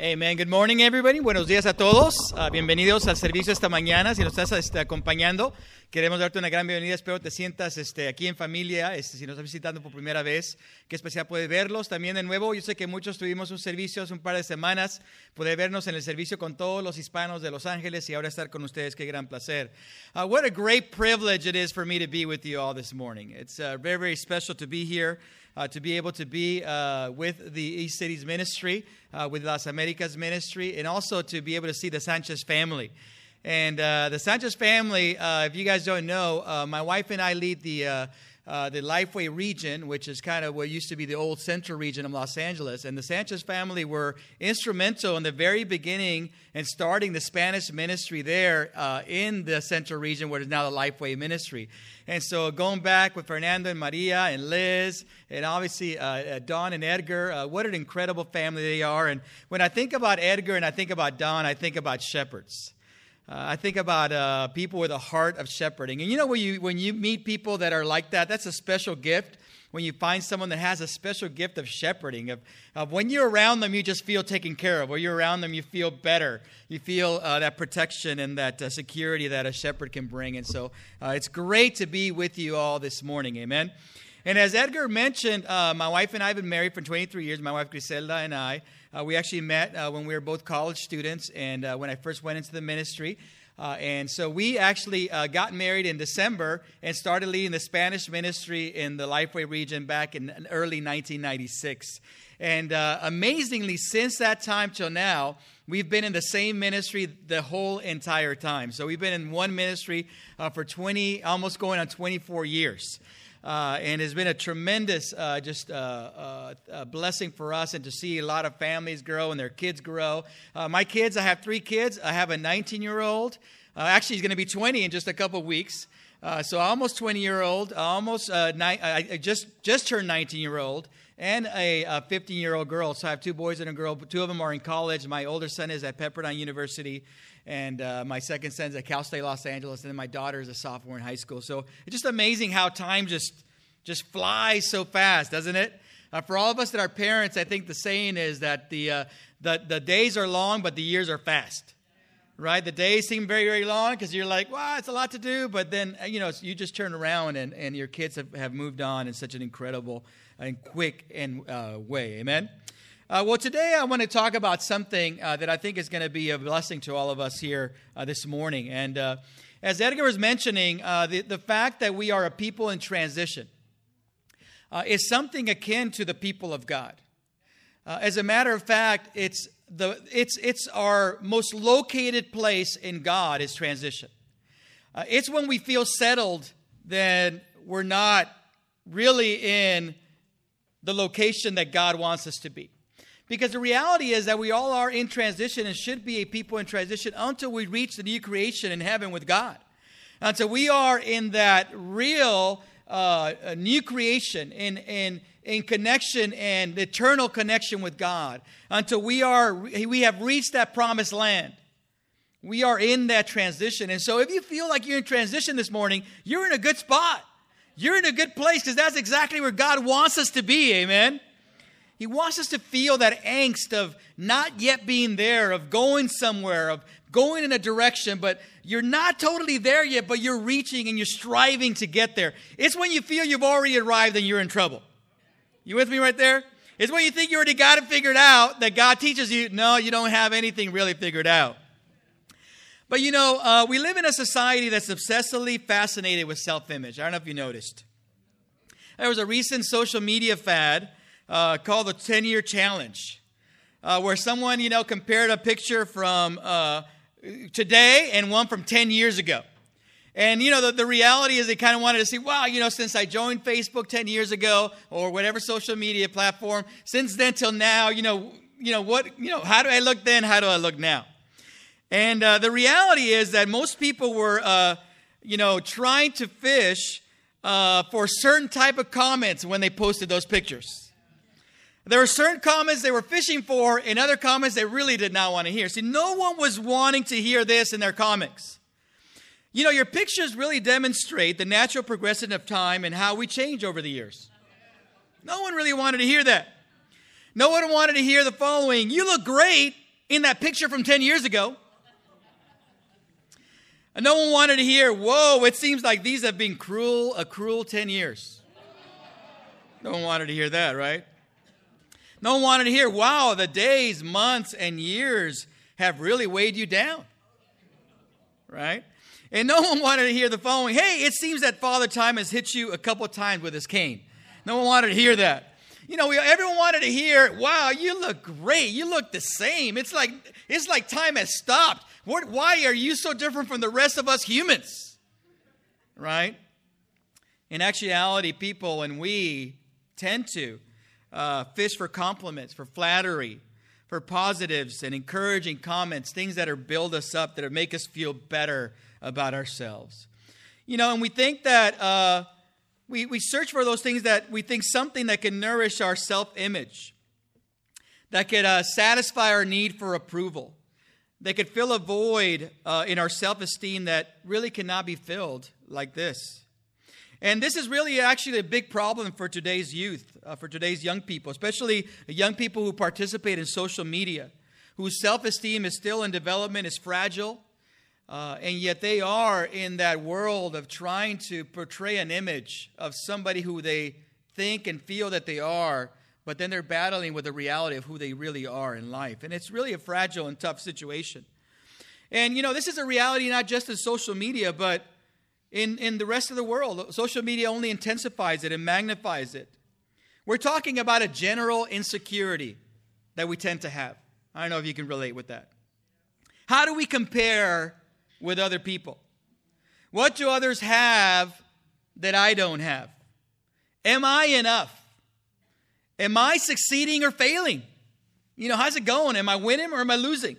Amen. Good morning, everybody. Buenos días a todos. Uh, bienvenidos al servicio esta mañana. Si nos estás este, acompañando, queremos darte una gran bienvenida. Espero te sientas este, aquí en familia. Este, si nos estás visitando por primera vez, qué especial puede verlos también de nuevo. Yo sé que muchos tuvimos un servicio hace un par de semanas. Poder vernos en el servicio con todos los hispanos de Los Ángeles y ahora estar con ustedes. Qué gran placer. Uh, what a great privilege it is for me to be with you all this morning. It's uh, very, very special to be here. Uh, to be able to be uh, with the East Cities ministry, uh, with Las Americas ministry, and also to be able to see the Sanchez family. And uh, the Sanchez family, uh, if you guys don't know, uh, my wife and I lead the uh, the Lifeway region, which is kind of what used to be the old central region of Los Angeles. And the Sanchez family were instrumental in the very beginning and starting the Spanish ministry there uh, in the central region, where is now the Lifeway ministry. And so going back with Fernando and Maria and Liz, and obviously uh, uh Don and Edgar, uh, what an incredible family they are. And when I think about Edgar and I think about Don, I think about shepherds. Uh, I think about uh, people with a heart of shepherding. And you know, when you, when you meet people that are like that, that's a special gift. When you find someone that has a special gift of shepherding, of, of when you're around them, you just feel taken care of. When you're around them, you feel better. You feel uh, that protection and that uh, security that a shepherd can bring. And so uh, it's great to be with you all this morning. Amen. And as Edgar mentioned, uh, my wife and I have been married for 23 years, my wife Griselda and I. Uh, we actually met uh, when we were both college students and uh, when I first went into the ministry. Uh, and so we actually uh, got married in December and started leading the Spanish ministry in the Lifeway region back in early 1996. And amazingly, since that time till now, we've been in the same ministry the whole entire time. So we've been in one ministry for 20, almost going on 24 years. Uh, and has been a tremendous uh, just uh, uh blessing for us and to see a lot of families grow and their kids grow. Uh, my kids, I have three kids. I have a 19 year old. Uh, actually, he's going to be 20 in just a couple weeks. so almost 20 year old, almost ni- I just just turned 19 year old, and a 15 year old girl. So I have two boys and a girl. Two of them are in college. My older son is at Pepperdine University and uh, my second son's at Cal State Los Angeles, and then my daughter is a sophomore in high school. So it's just amazing how time just just flies so fast, doesn't it? Uh, for all of us that are parents, I think the saying is that the, uh, the, the days are long, but the years are fast. Right? The days seem very, very long because you're like, wow, it's a lot to do. But then, uh, you know, you just turn around and, and your kids have, have moved on in such an incredible and quick and, uh, way. Amen? Uh, well, today I want to talk about something uh, that I think is going to be a blessing to all of us here uh, this morning. And uh, as Edgar was mentioning, uh, the, the fact that we are a people in transition uh, is something akin to the people of God. as a matter of fact, it's, the, it's, it's our most located place in God is transition. it's when we feel settled that we're not really in the location that God wants us to be. Because the reality is that we all are in transition and should be a people in transition until we reach the new creation in heaven with God. Until we are in that real uh, new creation, in, in, in connection and eternal connection with God. Until we, are, we have reached that promised land. We are in that transition. And so if you feel like you're in transition this morning, you're in a good spot. You're in a good place because that's exactly where God wants us to be. Amen. He wants us to feel that angst of not yet being there, of going somewhere, of going in a direction, but you're not totally there yet, but you're reaching and you're striving to get there. It's when you feel you've already arrived and you're in trouble. You with me right there? It's when you think you already got it figured out that God teaches you, no, you don't have anything really figured out. But you know, uh, we live in a society that's obsessively fascinated with self image. I don't know if you noticed. There was a recent social media fad uh, called the 10 year challenge, uh, where someone, you know, compared a picture from uh, today and one from 10 years ago. And, you know, the, the reality is they kind of wanted to see, wow, you know, since I joined Facebook 10 years ago or whatever social media platform, since then till now, you know, you know, what, you know, how do I look then? How do I look now? And uh, the reality is that most people were, uh, you know, trying to fish uh, for certain type of comments when they posted those pictures. There were certain comments they were fishing for, and other comments they really did not want to hear. See, no one was wanting to hear this in their comics. You know, your pictures really demonstrate the natural progression of time and how we change over the years. No one really wanted to hear that. No one wanted to hear the following You look great, in that picture from 10 years ago. And no one wanted to hear, whoa, it seems like these have been cruel, a cruel 10 years. No one wanted to hear that, right? No one wanted to hear, wow, the days, months, and years have really weighed you down. Right? And no one wanted to hear the following hey, it seems that Father Time has hit you a couple times with his cane. No one wanted to hear that. You know, everyone wanted to hear, wow, you look great. You look the same. It's like, it's like time has stopped. What, why are you so different from the rest of us humans? Right? In actuality, people and we tend to uh, fish for compliments, for flattery, for positives and encouraging comments, things that are build us up, that make us feel better about ourselves. You know, and we think that uh, we, we search for those things that we think something that can nourish our self image, that could uh, satisfy our need for approval, that could fill a void uh, in our self esteem that really cannot be filled like this. And this is really actually a big problem for today's youth, uh, for today's young people, especially young people who participate in social media, whose self esteem is still in development, is fragile, uh, and yet they are in that world of trying to portray an image of somebody who they think and feel that they are, but then they're battling with the reality of who they really are in life. And it's really a fragile and tough situation. And, you know, this is a reality not just in social media, but in, in the rest of the world. Social media only intensifies it and magnifies it. We're talking about a general insecurity that we tend to have. I don't know if you can relate with that. How do we compare with other people? What do others have that I don't have? Am I enough? Am I succeeding or failing? You know, how's it going? Am I winning or am I losing?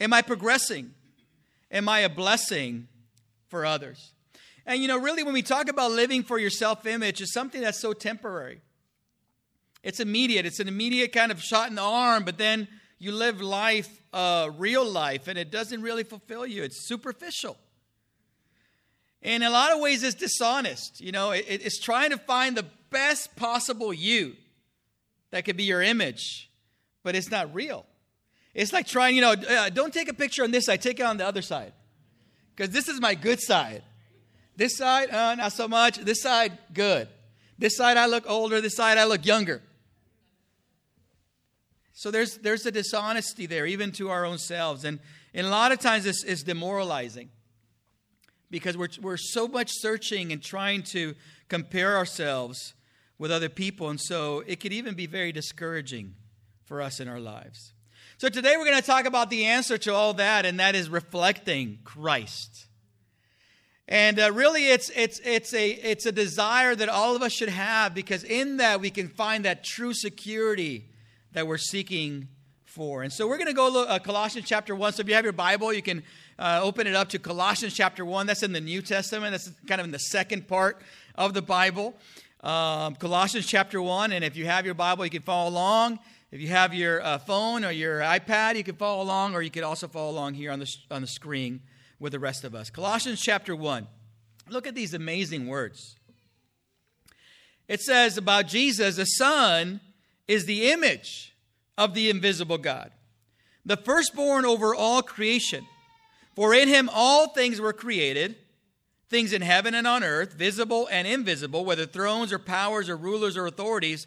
Am I progressing? Am I a blessing for others. And you know, really, when we talk about living for your self image, it's something that's so temporary. It's immediate, it's an immediate kind of shot in the arm, but then you live life, uh, real life, and it doesn't really fulfill you. It's superficial. And in a lot of ways, it's dishonest. You know, it, it's trying to find the best possible you that could be your image, but it's not real. It's like trying, you know, uh, don't take a picture on this side, take it on the other side because this is my good side. This side, uh, not so much. This side, good. This side, I look older. This side, I look younger. So there's, there's a dishonesty there, even to our own selves. And, and a lot of times this is demoralizing because we're, we're so much searching and trying to compare ourselves with other people. And so it could even be very discouraging for us in our lives. So today we're going to talk about the answer to all that, and that is reflecting Christ. And uh, really, it's, it's, it's, a, it's a desire that all of us should have because in that we can find that true security that we're seeking for. And so we're going to go look uh, Colossians chapter 1. So if you have your Bible, you can uh, open it up to Colossians chapter 1. That's in the New Testament, that's kind of in the second part of the Bible. Um, Colossians chapter 1. And if you have your Bible, you can follow along. If you have your uh, phone or your iPad, you can follow along, or you could also follow along here on the, on the screen with the rest of us. Colossians chapter 1. Look at these amazing words. It says about Jesus, the Son is the image of the invisible God, the firstborn over all creation. For in him all things were created, things in heaven and on earth, visible and invisible, whether thrones or powers or rulers or authorities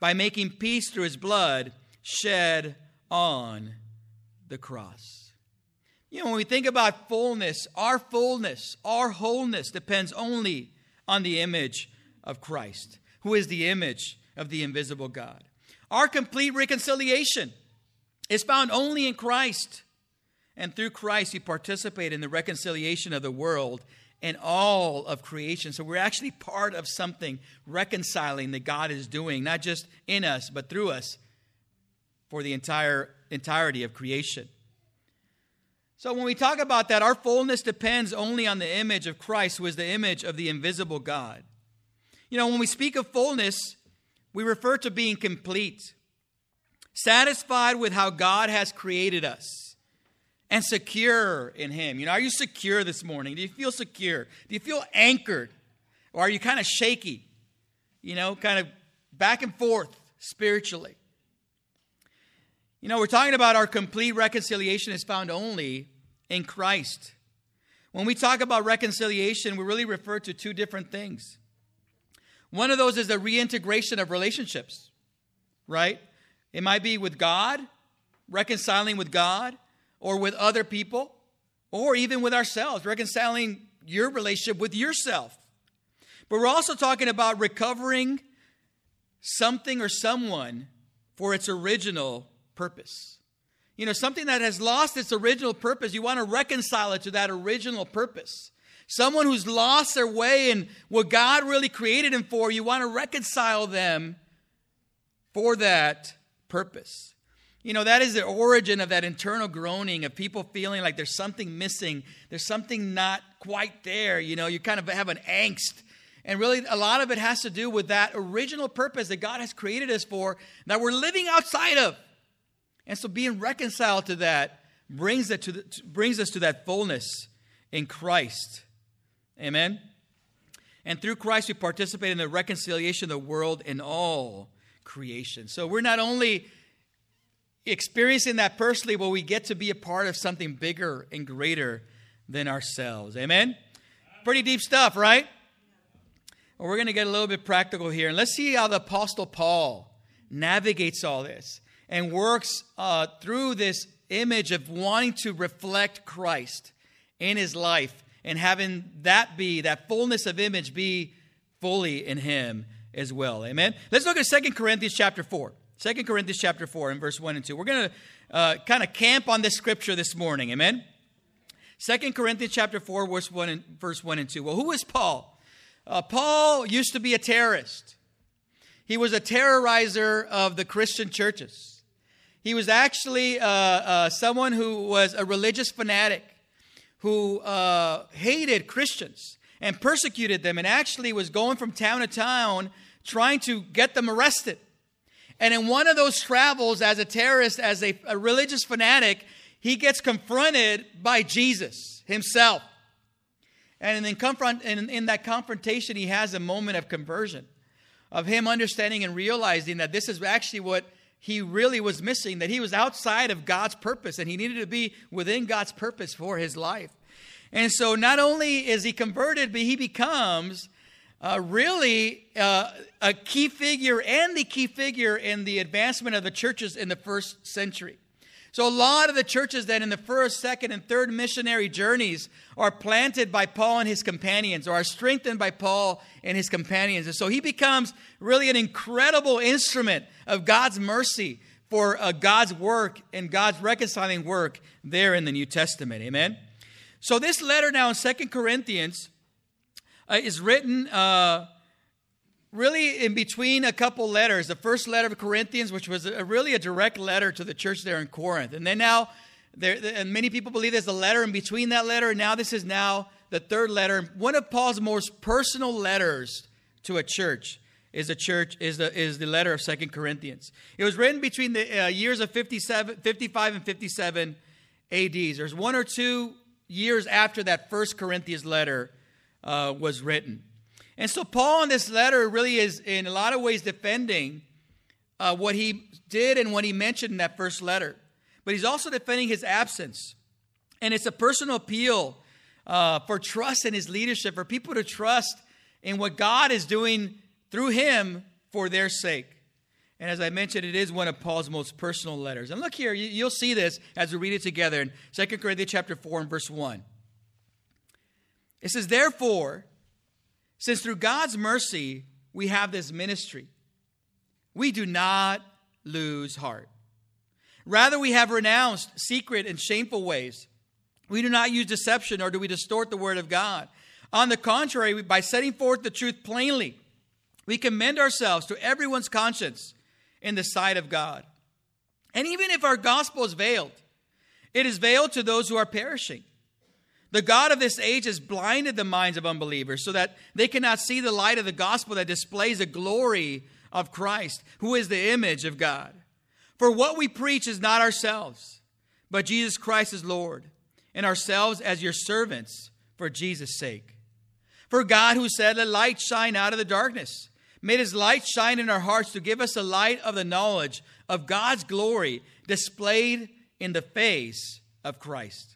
by making peace through his blood shed on the cross. You know, when we think about fullness, our fullness, our wholeness depends only on the image of Christ, who is the image of the invisible God. Our complete reconciliation is found only in Christ. And through Christ, we participate in the reconciliation of the world and all of creation. So we're actually part of something reconciling that God is doing, not just in us, but through us for the entire entirety of creation. So when we talk about that, our fullness depends only on the image of Christ, who is the image of the invisible God. You know, when we speak of fullness, we refer to being complete, satisfied with how God has created us, and secure in Him. You know, are you secure this morning? Do you feel secure? Do you feel anchored? Or are you kind of shaky? You know, kind of back and forth spiritually. You know, we're talking about our complete reconciliation is found only in Christ. When we talk about reconciliation, we really refer to two different things. One of those is the reintegration of relationships, right? It might be with God, reconciling with God, or with other people, or even with ourselves, reconciling your relationship with yourself. But we're also talking about recovering something or someone for its original purpose. You know, something that has lost its original purpose, you want to reconcile it to that original purpose. Someone who's lost their way in what God really created them for, you want to reconcile them for that purpose. You know, that is the origin of that internal groaning of people feeling like there's something missing, there's something not quite there. You know, you kind of have an angst and really, a lot of it has to do with that original purpose that God has created us for that we're living outside of. And so, being reconciled to that brings, it to the, brings us to that fullness in Christ. Amen? And through Christ, we participate in the reconciliation of the world and all creation. So, we're not only experiencing that personally, where we get to be a part of something bigger and greater than ourselves. Amen? Pretty deep stuff, right? Well, we're going to get a little bit practical here. And let's see how the Apostle Paul navigates all this and works uh, through this image of wanting to reflect Christ in his life and having that be, that fullness of image be fully in him as well. Amen. Let's look at Second Corinthians chapter 4. 2 Corinthians chapter 4 and verse 1 and 2. We're going to uh, kind of camp on this scripture this morning. Amen. 2 Corinthians chapter 4, verse 1 and, verse 1 and 2. Well, who is Paul? Uh, Paul used to be a terrorist. He was a terrorizer of the Christian churches. He was actually uh, uh, someone who was a religious fanatic who uh, hated Christians and persecuted them and actually was going from town to town trying to get them arrested. And in one of those travels as a terrorist, as a, a religious fanatic, he gets confronted by Jesus himself. And in, confront, in, in that confrontation, he has a moment of conversion, of him understanding and realizing that this is actually what he really was missing, that he was outside of God's purpose and he needed to be within God's purpose for his life. And so not only is he converted, but he becomes uh, really uh, a key figure and the key figure in the advancement of the churches in the first century. So, a lot of the churches that in the first, second, and third missionary journeys are planted by Paul and his companions, or are strengthened by Paul and his companions. And so he becomes really an incredible instrument of God's mercy for uh, God's work and God's reconciling work there in the New Testament. Amen? So, this letter now in Second Corinthians uh, is written. Uh, really in between a couple letters. The first letter of Corinthians, which was a, really a direct letter to the church there in Corinth. And then now, there, and many people believe there's a letter in between that letter. And now this is now the third letter. One of Paul's most personal letters to a church is a church is the is the letter of Second Corinthians. It was written between the uh, years of 57, 55 and 57 ADs. There's one or two years after that first Corinthians letter uh, was written. And so, Paul in this letter really is, in a lot of ways, defending uh, what he did and what he mentioned in that first letter. But he's also defending his absence. And it's a personal appeal uh, for trust in his leadership, for people to trust in what God is doing through him for their sake. And as I mentioned, it is one of Paul's most personal letters. And look here, you'll see this as we read it together in 2 Corinthians chapter 4 and verse 1. It says, Therefore, since through God's mercy we have this ministry, we do not lose heart. Rather, we have renounced secret and shameful ways. We do not use deception or do we distort the word of God. On the contrary, by setting forth the truth plainly, we commend ourselves to everyone's conscience in the sight of God. And even if our gospel is veiled, it is veiled to those who are perishing. The God of this age has blinded the minds of unbelievers so that they cannot see the light of the gospel that displays the glory of Christ, who is the image of God. For what we preach is not ourselves, but Jesus Christ is Lord, and ourselves as your servants for Jesus' sake. For God, who said, Let light shine out of the darkness, made his light shine in our hearts to give us the light of the knowledge of God's glory displayed in the face of Christ.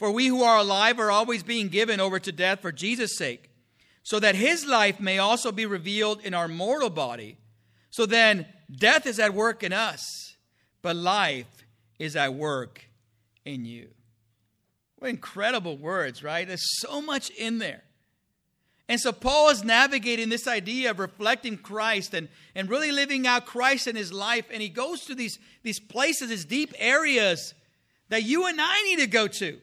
For we who are alive are always being given over to death for Jesus' sake, so that his life may also be revealed in our mortal body. So then, death is at work in us, but life is at work in you. What incredible words, right? There's so much in there. And so Paul is navigating this idea of reflecting Christ and, and really living out Christ in his life. And he goes to these, these places, these deep areas that you and I need to go to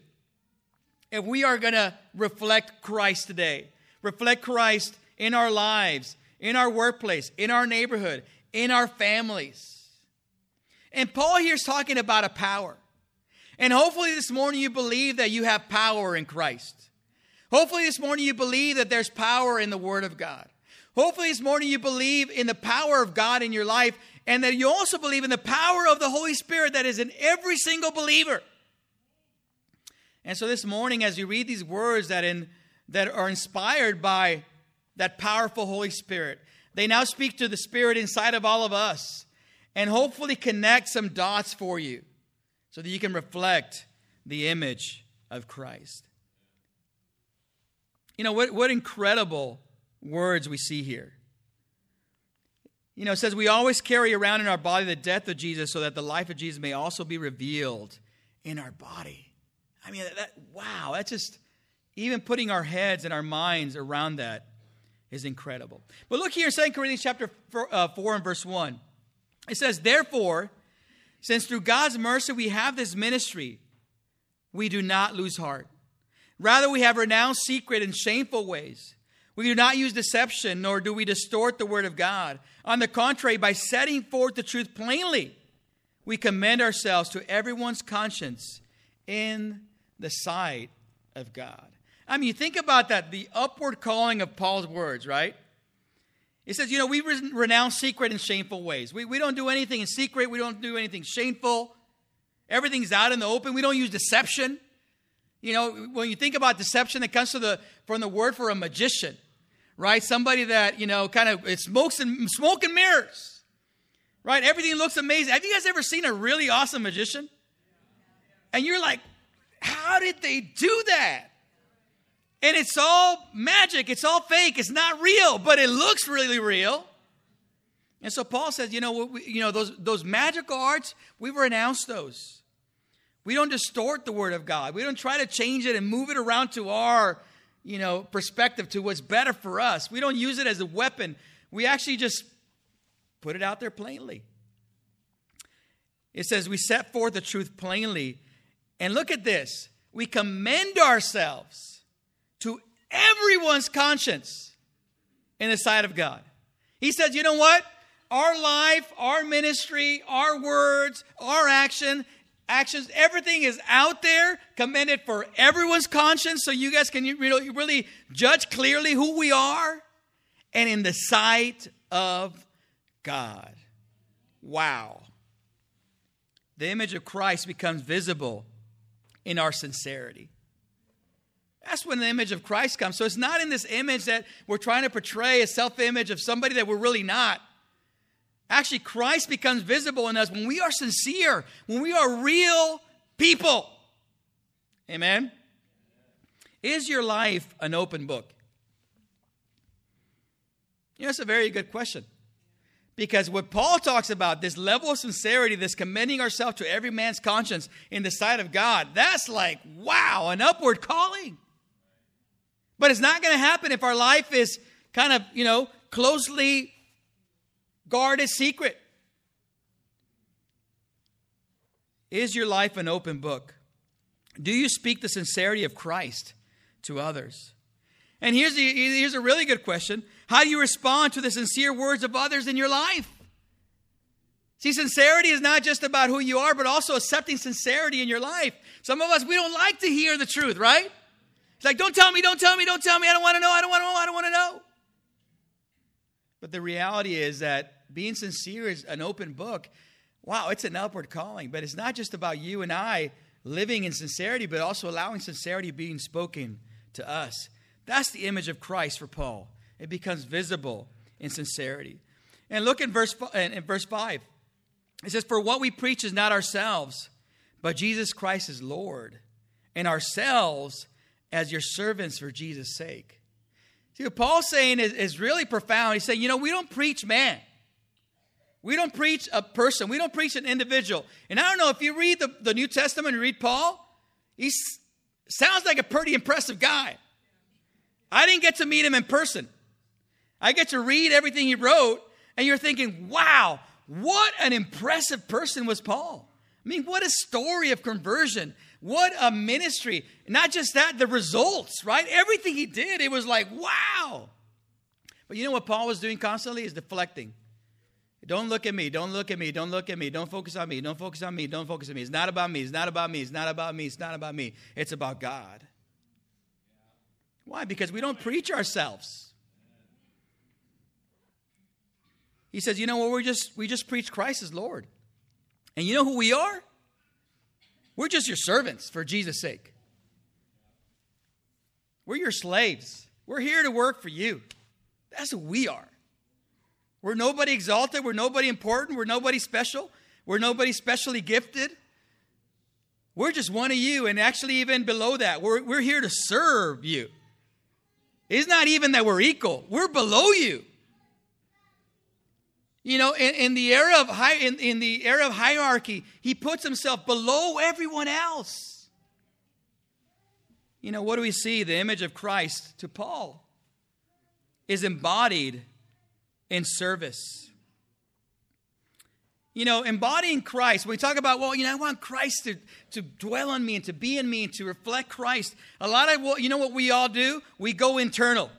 if we are going to reflect Christ today. Reflect Christ in our lives, in our workplace, in our neighborhood, in our families. And Paul here is talking about a power. And hopefully this morning you believe that you have power in Christ. Hopefully, this morning you believe that there's power in the Word of God. Hopefully, this morning you believe in the power of God in your life and that you also believe in the power of the Holy Spirit that is in every single believer. And so, this morning, as you read these words that, in, that are inspired by that powerful Holy Spirit, they now speak to the Spirit inside of all of us and hopefully connect some dots for you so that you can reflect the image of Christ. You know, what, what incredible words we see here. You know, it says, We always carry around in our body the death of Jesus so that the life of Jesus may also be revealed in our body. I mean, that, wow, that's just, even putting our heads and our minds around that is incredible. But look here in 2 Corinthians chapter 4, uh, 4 and verse 1. It says, Therefore, since through God's mercy we have this ministry, we do not lose heart. Rather, we have renounced secret and shameful ways. We do not use deception, nor do we distort the word of God. On the contrary, by setting forth the truth plainly, we commend ourselves to everyone's conscience in the sight of God. I mean, you think about that the upward calling of Paul's words, right? He says, you know, we renounce secret and shameful ways. We, we don't do anything in secret, we don't do anything shameful. Everything's out in the open. We don't use deception. You know, when you think about deception, it comes the, from the word for a magician, right? Somebody that, you know, kind of, smokes and smoke and mirrors, right? Everything looks amazing. Have you guys ever seen a really awesome magician? And you're like, how did they do that? And it's all magic, it's all fake, it's not real, but it looks really real. And so Paul says, you know, we, you know those, those magical arts, we've renounced those. We don't distort the word of God. We don't try to change it and move it around to our, you know, perspective to what's better for us. We don't use it as a weapon. We actually just put it out there plainly. It says we set forth the truth plainly. And look at this. We commend ourselves to everyone's conscience in the sight of God. He says, you know what? Our life, our ministry, our words, our action actions, everything is out there, commended for everyone's conscience, so you guys can really, really judge clearly who we are and in the sight of God. Wow. The image of Christ becomes visible in our sincerity. That's when the image of Christ comes. So it's not in this image that we're trying to portray a self image of somebody that we're really not. Actually, Christ becomes visible in us when we are sincere, when we are real people. Amen? Is your life an open book? You know, a very good question. Because what Paul talks about, this level of sincerity, this commending ourselves to every man's conscience in the sight of God, that's like, wow, an upward calling. But it's not going to happen if our life is kind of, you know, closely guarded secret. Is your life an open book? Do you speak the sincerity of Christ to others? And here's, the, here's a really good question How do you respond to the sincere words of others in your life? See, sincerity is not just about who you are, but also accepting sincerity in your life. Some of us, we don't like to hear the truth, right? It's like, don't tell me, don't tell me, don't tell me. I don't want to know, I don't want to know, I don't want to know. But the reality is that being sincere is an open book. Wow, it's an upward calling. But it's not just about you and I living in sincerity, but also allowing sincerity being spoken to us. That's the image of Christ for Paul. It becomes visible in sincerity. And look in verse, in verse 5. It says, For what we preach is not ourselves, but Jesus Christ is Lord, and ourselves as your servants for Jesus' sake. See, what Paul's saying is, is really profound. He's saying, you know, we don't preach man. We don't preach a person. We don't preach an individual. And I don't know if you read the, the New Testament and read Paul, he sounds like a pretty impressive guy. I didn't get to meet him in person. I get to read everything he wrote, and you're thinking, wow, what an impressive person was Paul. I mean, what a story of conversion. What a ministry. Not just that, the results, right? Everything he did, it was like, wow. But you know what Paul was doing constantly? Is deflecting. Don't look at me. Don't look at me. Don't look at me. Don't focus on me. Don't focus on me. Don't focus on me. It's not about me. It's not about me. It's not about me. It's not about me. It's about God. Why? Because we don't preach ourselves. He says, you know what, we're just we just preach Christ as Lord. And you know who we are? We're just your servants for Jesus' sake. We're your slaves. We're here to work for you. That's who we are. We're nobody exalted. We're nobody important. We're nobody special. We're nobody specially gifted. We're just one of you, and actually, even below that, we're, we're here to serve you. It's not even that we're equal, we're below you. You know, in, in the era of high, in, in the era of hierarchy, he puts himself below everyone else. You know, what do we see? The image of Christ to Paul is embodied in service. You know, embodying Christ, when we talk about, well, you know, I want Christ to, to dwell on me and to be in me and to reflect Christ. A lot of, well, you know what we all do? We go internal.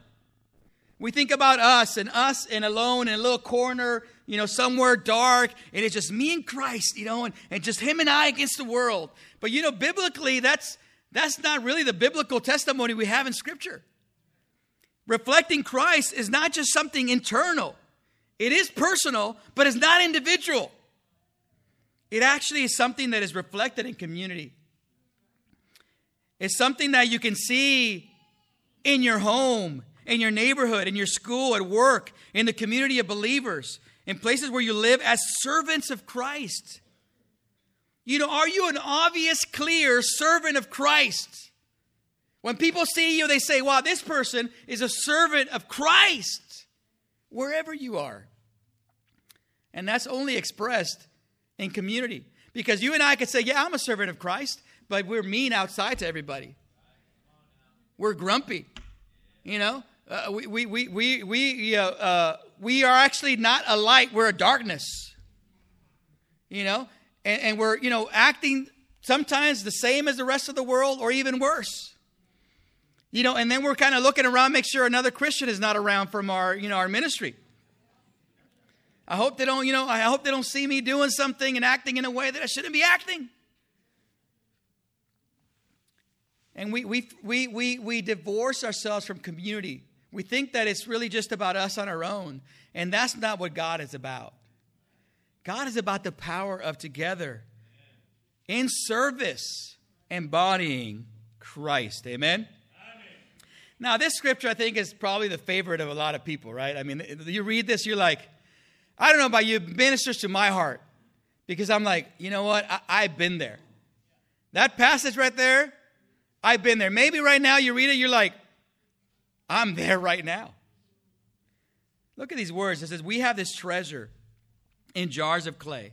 We think about us and us and alone in a little corner, you know, somewhere dark, and it's just me and Christ, you know, and, and just him and I against the world. But you know, biblically, that's that's not really the biblical testimony we have in Scripture. Reflecting Christ is not just something internal. It is personal, but it's not individual. It actually is something that is reflected in community. It's something that you can see in your home, in your neighborhood, in your school, at work, in the community of believers, in places where you live as servants of Christ. You know, are you an obvious, clear servant of Christ? When people see you, they say, wow, this person is a servant of Christ, wherever you are. And that's only expressed in community. Because you and I could say, yeah, I'm a servant of Christ, but we're mean outside to everybody. We're grumpy. You know, uh, we, we, we, we, we, uh, uh, we are actually not a light, we're a darkness. You know, and, and we're, you know, acting sometimes the same as the rest of the world or even worse. You know, and then we're kind of looking around, make sure another Christian is not around from our, you know, our ministry. I hope they don't, you know, I hope they don't see me doing something and acting in a way that I shouldn't be acting. And we, we, we, we, we divorce ourselves from community. We think that it's really just about us on our own. And that's not what God is about. God is about the power of together in service, embodying Christ. Amen? Amen? Now, this scripture I think is probably the favorite of a lot of people, right? I mean, you read this, you're like, I don't know about you, ministers to my heart. Because I'm like, you know what? I, I've been there. That passage right there, I've been there. Maybe right now you read it, you're like, I'm there right now. Look at these words. It says, We have this treasure in jars of clay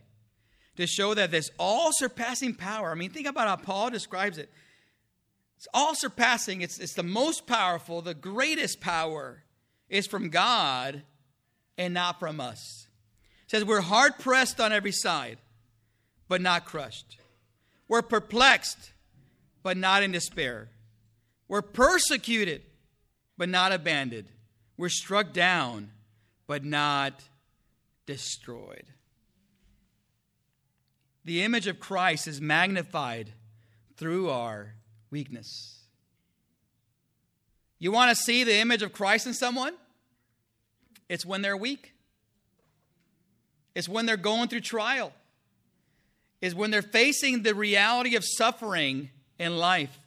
to show that this all surpassing power. I mean, think about how Paul describes it. It's all surpassing, it's, it's the most powerful, the greatest power is from God and not from us. It says, We're hard pressed on every side, but not crushed. We're perplexed, but not in despair. We're persecuted, but not abandoned. We're struck down, but not destroyed. The image of Christ is magnified through our weakness. You want to see the image of Christ in someone? It's when they're weak. It's when they're going through trial. It's when they're facing the reality of suffering in life.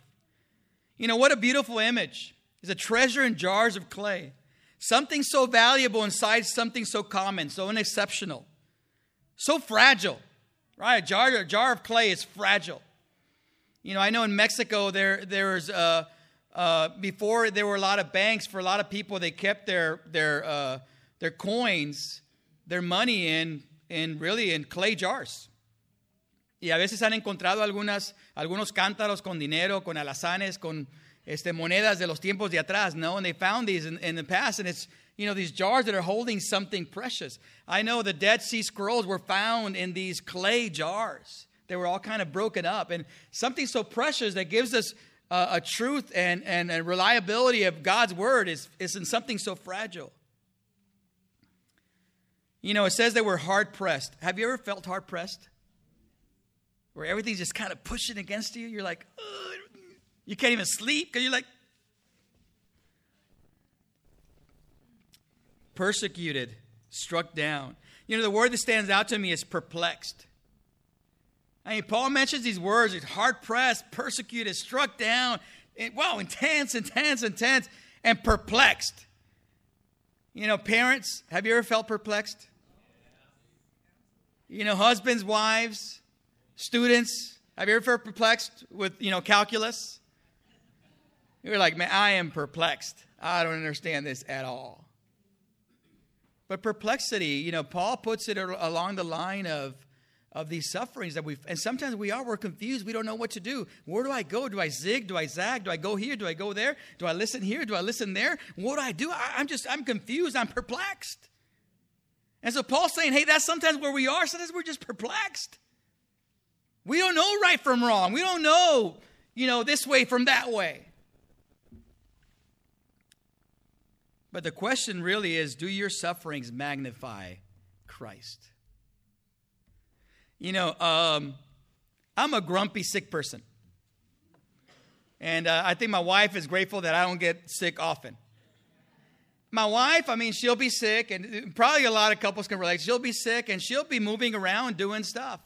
You know, what a beautiful image. It's a treasure in jars of clay. Something so valuable inside something so common, so unexceptional, so fragile. Right? A jar, a jar of clay is fragile. You know, I know in Mexico there there's uh, uh, before there were a lot of banks for a lot of people they kept their their uh, their coins, their money in in really in clay jars. Y a veces han encontrado algunas algunos cántaros con dinero, con alazanes, con este, monedas de los tiempos de atrás, no? And they found these in, in the past, and it's you know, these jars that are holding something precious. I know the Dead Sea Scrolls were found in these clay jars. They were all kind of broken up. And something so precious that gives us uh, a truth and, and, and reliability of God's word is, is in something so fragile. You know, it says they were hard pressed. Have you ever felt hard pressed? Where everything's just kind of pushing against you? You're like, you can't even sleep because you're like, persecuted, struck down. You know, the word that stands out to me is perplexed. I mean, Paul mentions these words hard pressed, persecuted, struck down. wow, intense, intense, intense, and perplexed. You know, parents, have you ever felt perplexed? You know, husbands, wives, students, have you ever felt perplexed with, you know, calculus? You're like, man, I am perplexed. I don't understand this at all. But perplexity, you know, Paul puts it along the line of, of these sufferings that we've, and sometimes we are, we're confused. We don't know what to do. Where do I go? Do I zig? Do I zag? Do I go here? Do I go there? Do I listen here? Do I listen there? What do I do? I, I'm just, I'm confused. I'm perplexed. And so Paul's saying, hey, that's sometimes where we are. Sometimes we're just perplexed. We don't know right from wrong. We don't know, you know, this way from that way. But the question really is do your sufferings magnify Christ? You know, um, I'm a grumpy, sick person. And uh, I think my wife is grateful that I don't get sick often. My wife, I mean, she'll be sick, and probably a lot of couples can relate. She'll be sick, and she'll be moving around doing stuff.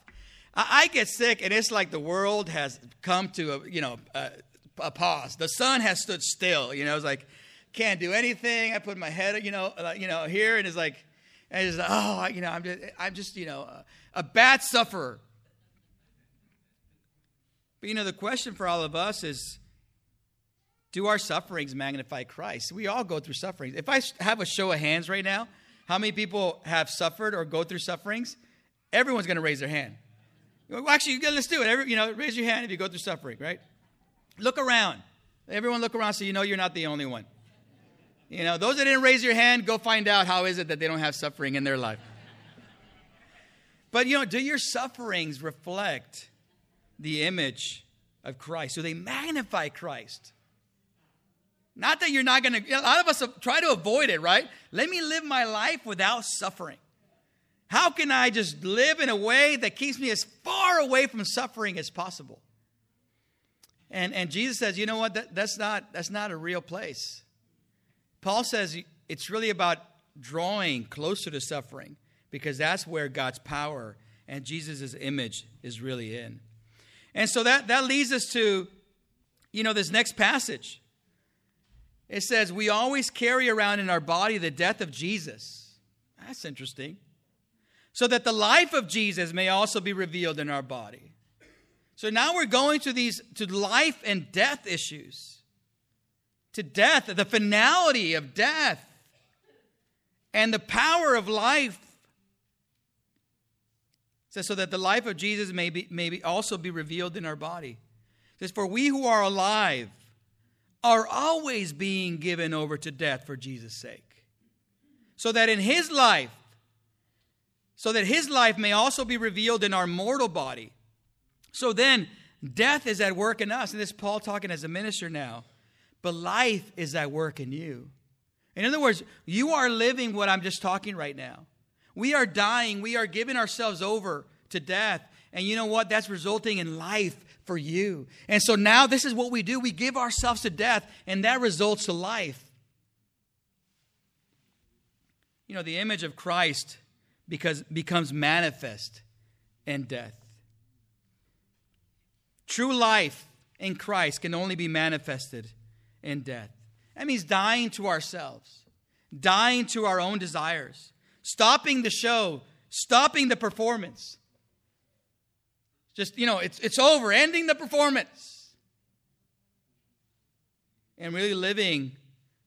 I, I get sick, and it's like the world has come to a, you know, a, a pause. The sun has stood still. You know, it's like can't do anything. I put my head, you know, uh, you know, here, and it's like, and it's like, oh, you know, I'm just, I'm just, you know, a, a bad sufferer. But you know, the question for all of us is, do our sufferings magnify Christ? We all go through sufferings. If I have a show of hands right now, how many people have suffered or go through sufferings? Everyone's going to raise their hand. Well, actually, let's do it. Every, you know, raise your hand if you go through suffering, right? Look around. Everyone look around so you know you're not the only one. You know, those that didn't raise your hand, go find out how is it that they don't have suffering in their life. But you know, do your sufferings reflect the image of Christ? Do they magnify Christ? Not that you're not going to, a lot of us try to avoid it, right? Let me live my life without suffering. How can I just live in a way that keeps me as far away from suffering as possible? And, and Jesus says, you know what? That, that's, not, that's not a real place. Paul says it's really about drawing closer to suffering because that's where God's power and Jesus' image is really in. And so that, that leads us to, you know, this next passage. It says, We always carry around in our body the death of Jesus. That's interesting. So that the life of Jesus may also be revealed in our body. So now we're going to these to life and death issues to death, the finality of death, and the power of life. says, so that the life of Jesus may, be, may be also be revealed in our body. It says, for we who are alive are always being given over to death for Jesus' sake. So that in his life, so that his life may also be revealed in our mortal body. So then, death is at work in us. And this is Paul talking as a minister now. But life is at work in you. In other words, you are living what I'm just talking right now. We are dying. We are giving ourselves over to death. And you know what? That's resulting in life for you. And so now this is what we do we give ourselves to death, and that results to life. You know, the image of Christ because, becomes manifest in death. True life in Christ can only be manifested in death. That means dying to ourselves, dying to our own desires, stopping the show, stopping the performance. Just, you know, it's, it's over, ending the performance. And really living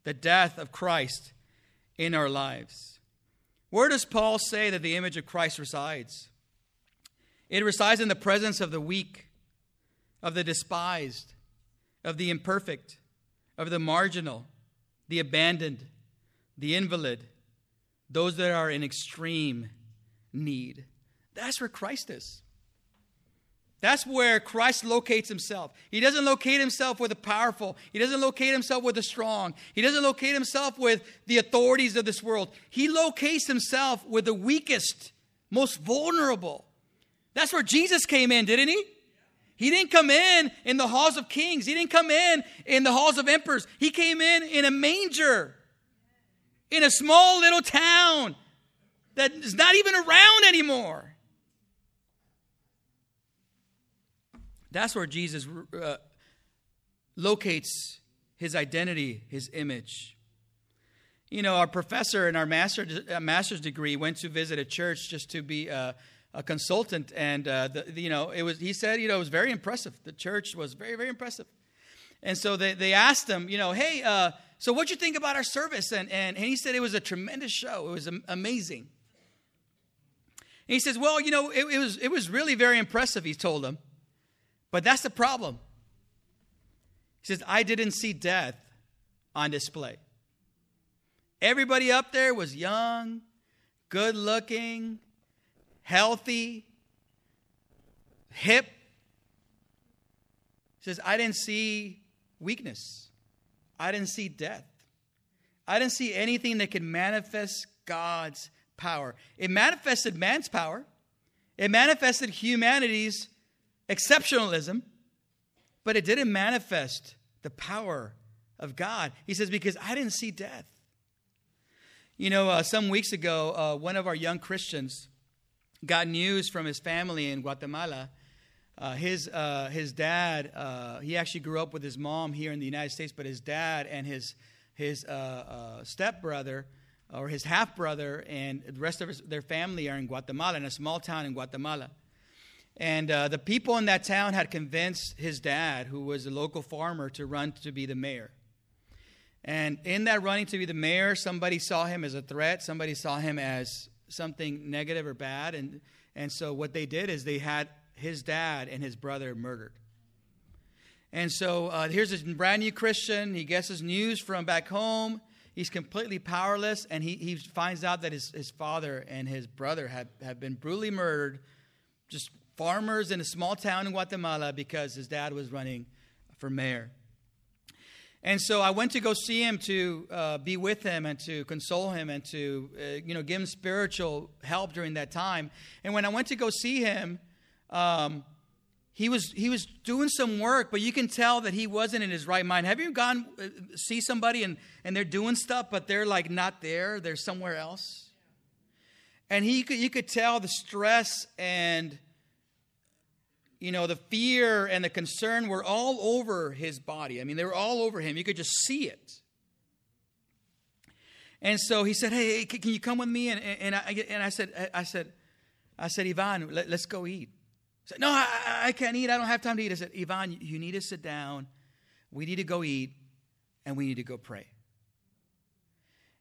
the death of Christ in our lives. Where does Paul say that the image of Christ resides? It resides in the presence of the weak, of the despised, of the imperfect, of the marginal, the abandoned, the invalid, those that are in extreme need. That's where Christ is. That's where Christ locates himself. He doesn't locate himself with the powerful. He doesn't locate himself with the strong. He doesn't locate himself with the authorities of this world. He locates himself with the weakest, most vulnerable. That's where Jesus came in, didn't he? He didn't come in in the halls of kings. He didn't come in in the halls of emperors. He came in in a manger in a small little town that is not even around anymore. That's where Jesus uh, locates his identity, his image. You know, our professor in our master, uh, master's degree went to visit a church just to be a, a consultant, and uh, the, you know, it was. He said, you know, it was very impressive. The church was very, very impressive. And so they, they asked him, you know, hey, uh, so what'd you think about our service? And, and, and he said it was a tremendous show. It was amazing. And he says, well, you know, it, it, was, it was really very impressive, he told them. But that's the problem. He says, I didn't see death on display. Everybody up there was young, good looking, healthy, hip. He says, I didn't see weakness. I didn't see death. I didn't see anything that could manifest God's power. It manifested man's power, it manifested humanity's exceptionalism, but it didn't manifest the power of God. He says, Because I didn't see death. You know, uh, some weeks ago, uh, one of our young Christians got news from his family in Guatemala uh, his, uh, his dad, uh, he actually grew up with his mom here in the United States, but his dad and his, his uh, uh, stepbrother, or his half brother, and the rest of his, their family are in Guatemala, in a small town in Guatemala. And uh, the people in that town had convinced his dad, who was a local farmer, to run to be the mayor. And in that running to be the mayor, somebody saw him as a threat, somebody saw him as something negative or bad. And, and so what they did is they had his dad and his brother murdered. And so uh, here's this brand new Christian. He gets his news from back home. He's completely powerless, and he, he finds out that his, his father and his brother have, had been brutally murdered, just farmers in a small town in Guatemala, because his dad was running for mayor. And so I went to go see him to uh, be with him and to console him and to uh, you know give him spiritual help during that time. And when I went to go see him, um, he was he was doing some work, but you can tell that he wasn't in his right mind. Have you gone uh, see somebody and and they're doing stuff, but they're like not there; they're somewhere else. And he could you could tell the stress and you know the fear and the concern were all over his body. I mean, they were all over him. You could just see it. And so he said, "Hey, can you come with me?" And and I and I said, I said, I said, Ivan, let, us go eat He said, No, I, I can't eat. I don't have time to eat. I said, Ivan, you need to sit down. We need to go eat, and we need to go pray.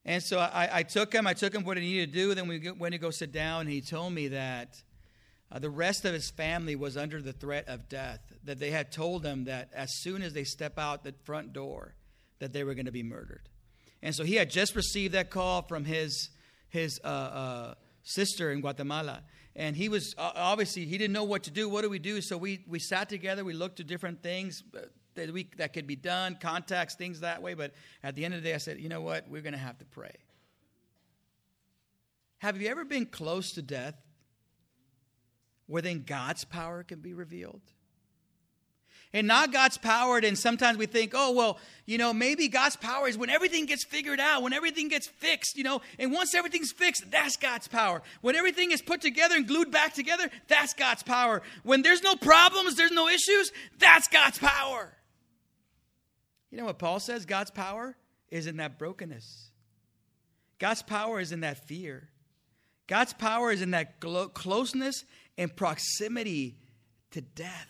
And so I, I took him. I took him what he needed to do. Then we went to go sit down, and he told me that uh, the rest of his family was under the threat of death, that they had told him that as soon as they step out the front door, that they were going to be murdered. And so he had just received that call from his, his uh, uh, sister in Guatemala. And he was obviously, he didn't know what to do. What do we do? So we, we sat together, we looked at different things uh, that, we, that could be done, contacts, things that way. But at the end of the day, I said, you know what? We're going to have to pray. Have you ever been close to death where then God's power can be revealed? And not God's power, and sometimes we think, oh, well, you know, maybe God's power is when everything gets figured out, when everything gets fixed, you know, and once everything's fixed, that's God's power. When everything is put together and glued back together, that's God's power. When there's no problems, there's no issues, that's God's power. You know what Paul says? God's power is in that brokenness. God's power is in that fear. God's power is in that closeness and proximity to death.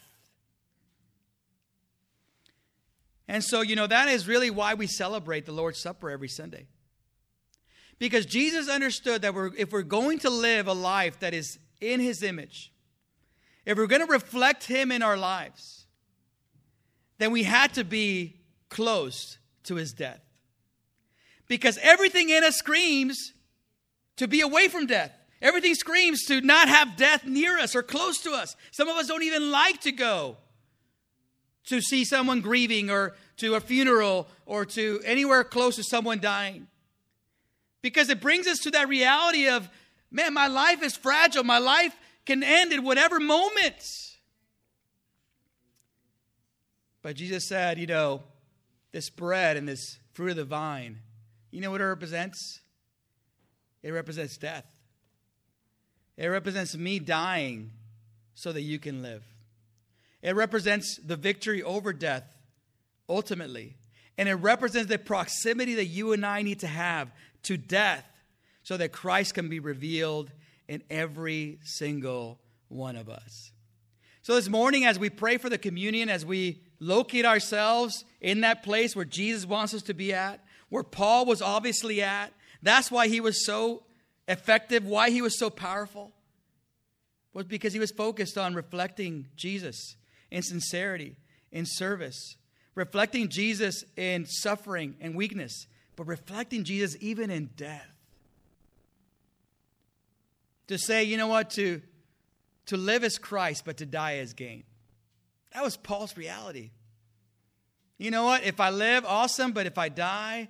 And so, you know, that is really why we celebrate the Lord's Supper every Sunday. Because Jesus understood that we're, if we're going to live a life that is in His image, if we're going to reflect Him in our lives, then we had to be close to His death. Because everything in us screams to be away from death. Everything screams to not have death near us or close to us. Some of us don't even like to go to see someone grieving or to a funeral or to anywhere close to someone dying. Because it brings us to that reality of, man, my life is fragile. My life can end at whatever moment. But Jesus said, you know, this bread and this fruit of the vine, you know what it represents? It represents death. It represents me dying so that you can live. It represents the victory over death ultimately. And it represents the proximity that you and I need to have to death so that Christ can be revealed in every single one of us. So, this morning, as we pray for the communion, as we locate ourselves in that place where Jesus wants us to be at, where Paul was obviously at, that's why he was so effective, why he was so powerful, was because he was focused on reflecting Jesus in sincerity, in service, reflecting Jesus in suffering and weakness, but reflecting Jesus even in death. To say, you know what, to, to live as Christ, but to die as gain. That was Paul's reality. You know what? If I live, awesome, but if I die,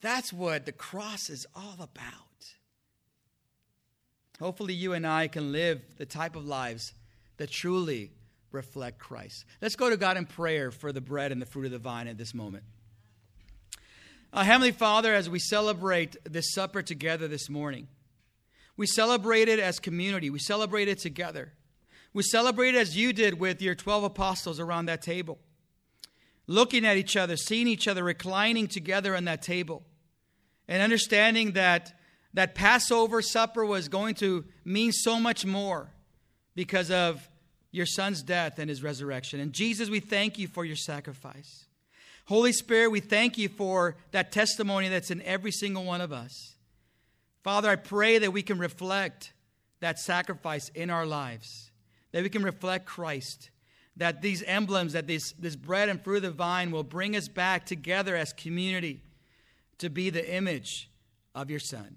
that's what the cross is all about. Hopefully, you and I can live the type of lives that truly reflect Christ. Let's go to God in prayer for the bread and the fruit of the vine at this moment. Uh, Heavenly Father, as we celebrate this supper together this morning, we celebrate it as community. We celebrate it together. We celebrate it as you did with your 12 apostles around that table, looking at each other, seeing each other, reclining together on that table, and understanding that that Passover supper was going to mean so much more because of your son's death and his resurrection. And Jesus, we thank you for your sacrifice. Holy Spirit, we thank you for that testimony that's in every single one of us. Father, I pray that we can reflect that sacrifice in our lives, that we can reflect Christ, that these emblems, that this, this bread and fruit of the vine will bring us back together as community to be the image of your Son.